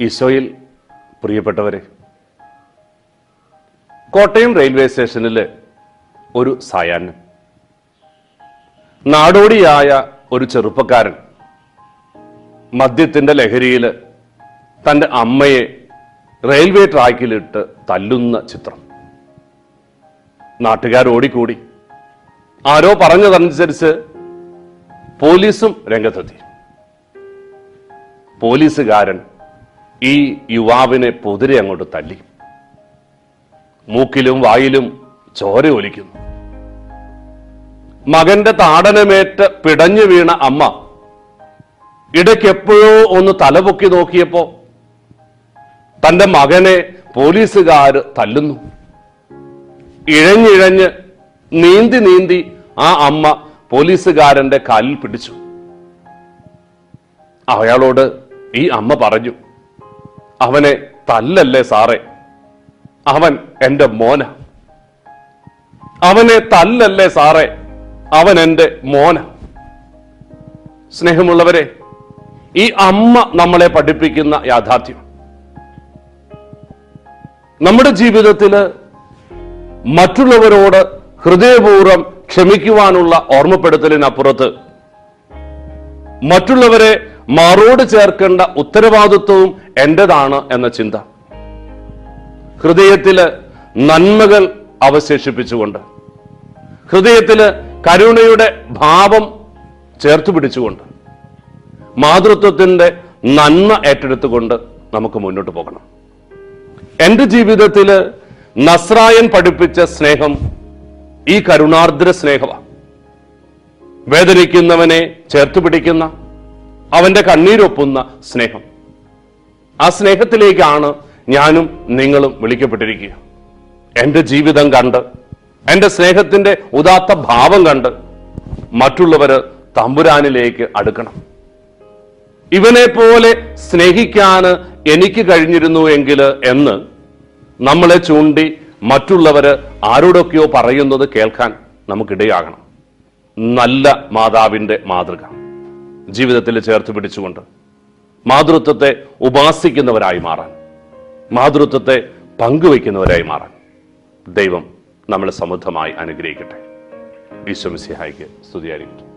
ഈശോയിൽ പ്രിയപ്പെട്ടവരെ കോട്ടയം റെയിൽവേ സ്റ്റേഷനിൽ ഒരു സായാഹ്നം. നാടോടിയായ ഒരു ചെറുപ്പക്കാരൻ മദ്യത്തിന്റെ ലഹരിയിൽ തന്റെ അമ്മയെ റെയിൽവേ ട്രാക്കിലിട്ട് തല്ലുന്ന ചിത്രം. നാട്ടുകാർ ഓടിക്കൂടി. ആരോ പറഞ്ഞതനുസരിച്ച് പോലീസും രംഗത്തെത്തി. പോലീസുകാരൻ ഈ യുവാവിനെ പൊതിരെ അങ്ങോട്ട് തല്ലി മൂക്കിലും വായിലും ചോര ഒലിക്കുന്നു. മകന്റെ താടനമേറ്റ് പിടഞ്ഞു വീണ അമ്മ ഇടയ്ക്കെപ്പോഴോ ഒന്ന് തലപൊക്കി നോക്കിയപ്പോ തന്റെ മകനെ പോലീസുകാർ തല്ലുന്നു. ഇഴഞ്ഞിഴഞ്ഞ് നീന്തി നീന്തി ആ അമ്മ പോലീസുകാരന്റെ കാലിൽ പിടിച്ചു. അയാളോട് ഈ അമ്മ പറഞ്ഞു അവനെ തല്ലല്ലേ സാറേ? അവൻ എന്റെ മോന. അവനെ തല്ലല്ലേ സാറേ? അവൻ എന്റെ മോന. സ്നേഹമുള്ളവരെ ഈ അമ്മ നമ്മളെ പഠിപ്പിക്കുന്ന യാഥാർത്ഥ്യം. നമ്മുടെ ജീവിതത്തിൽ മറ്റുള്ളവരോട് ഹൃദയപൂർവം ക്ഷമിക്കുവാനുള്ള ഓർമ്മപ്പെടുത്തലിനപ്പുറത്ത് മറ്റുള്ളവരെ മാറോട് ചേർക്കേണ്ട ഉത്തരവാദിത്വവും എന്റേതാണ് എന്ന ചിന്ത. ഹൃദയത്തിൽ നന്മകൾ അവശേഷിപ്പിച്ചുകൊണ്ട് ഹൃദയത്തിൽ കരുണയുടെ ഭാവം ചേർത്ത് പിടിച്ചുകൊണ്ട് മാതൃത്വത്തിന്റെ നന്മ ഏറ്റെടുത്തുകൊണ്ട് നമുക്ക് മുന്നോട്ട് പോകണം. എന്റെ ജീവിതത്തിൽ നസ്രായൻ പഠിപ്പിച്ച സ്നേഹം ഈ കരുണാർദ്ര സ്നേഹമാണ്. വേദനിക്കുന്നവനെ ചേർത്ത് പിടിക്കുന്ന അവന്റെ കണ്ണീരൊപ്പുന്ന സ്നേഹം. ആ സ്നേഹത്തിലേക്കാണ് ഞാനും നിങ്ങളും വിളിക്കപ്പെട്ടിരിക്കുക. എന്റെ ജീവിതം കണ്ട് എന്റെ സ്നേഹത്തിന്റെ ഉദാത്ത ഭാവം കണ്ട് മറ്റുള്ളവര് തമ്പുരാനിലേക്ക് അടുക്കണം. ഇവനെ പോലെ സ്നേഹിക്കാന് എനിക്ക് കഴിഞ്ഞിരുന്നു എങ്കിൽ എന്ന് നമ്മളെ ചൂണ്ടി മറ്റുള്ളവര് ആരോടൊക്കെയോ പറയുന്നത് കേൾക്കാൻ നമുക്കിടയാകണം. നല്ല മാതാവിന്റെ മാതൃക. ജീവിതത്തിൽ ചേർത്ത് പിടിച്ചുകൊണ്ട് മാതൃത്വത്തെ ഉപാസിക്കുന്നവരായി മാറാൻ മാതൃത്വത്തെ പങ്കുവയ്ക്കുന്നവരായി മാറാൻ ദൈവം നമ്മളെ സമൃദ്ധമായി അനുഗ്രഹിക്കട്ടെ. ഈശ്വമിസിഹായിക്ക് സ്തുതിയായിരിക്കട്ടെ.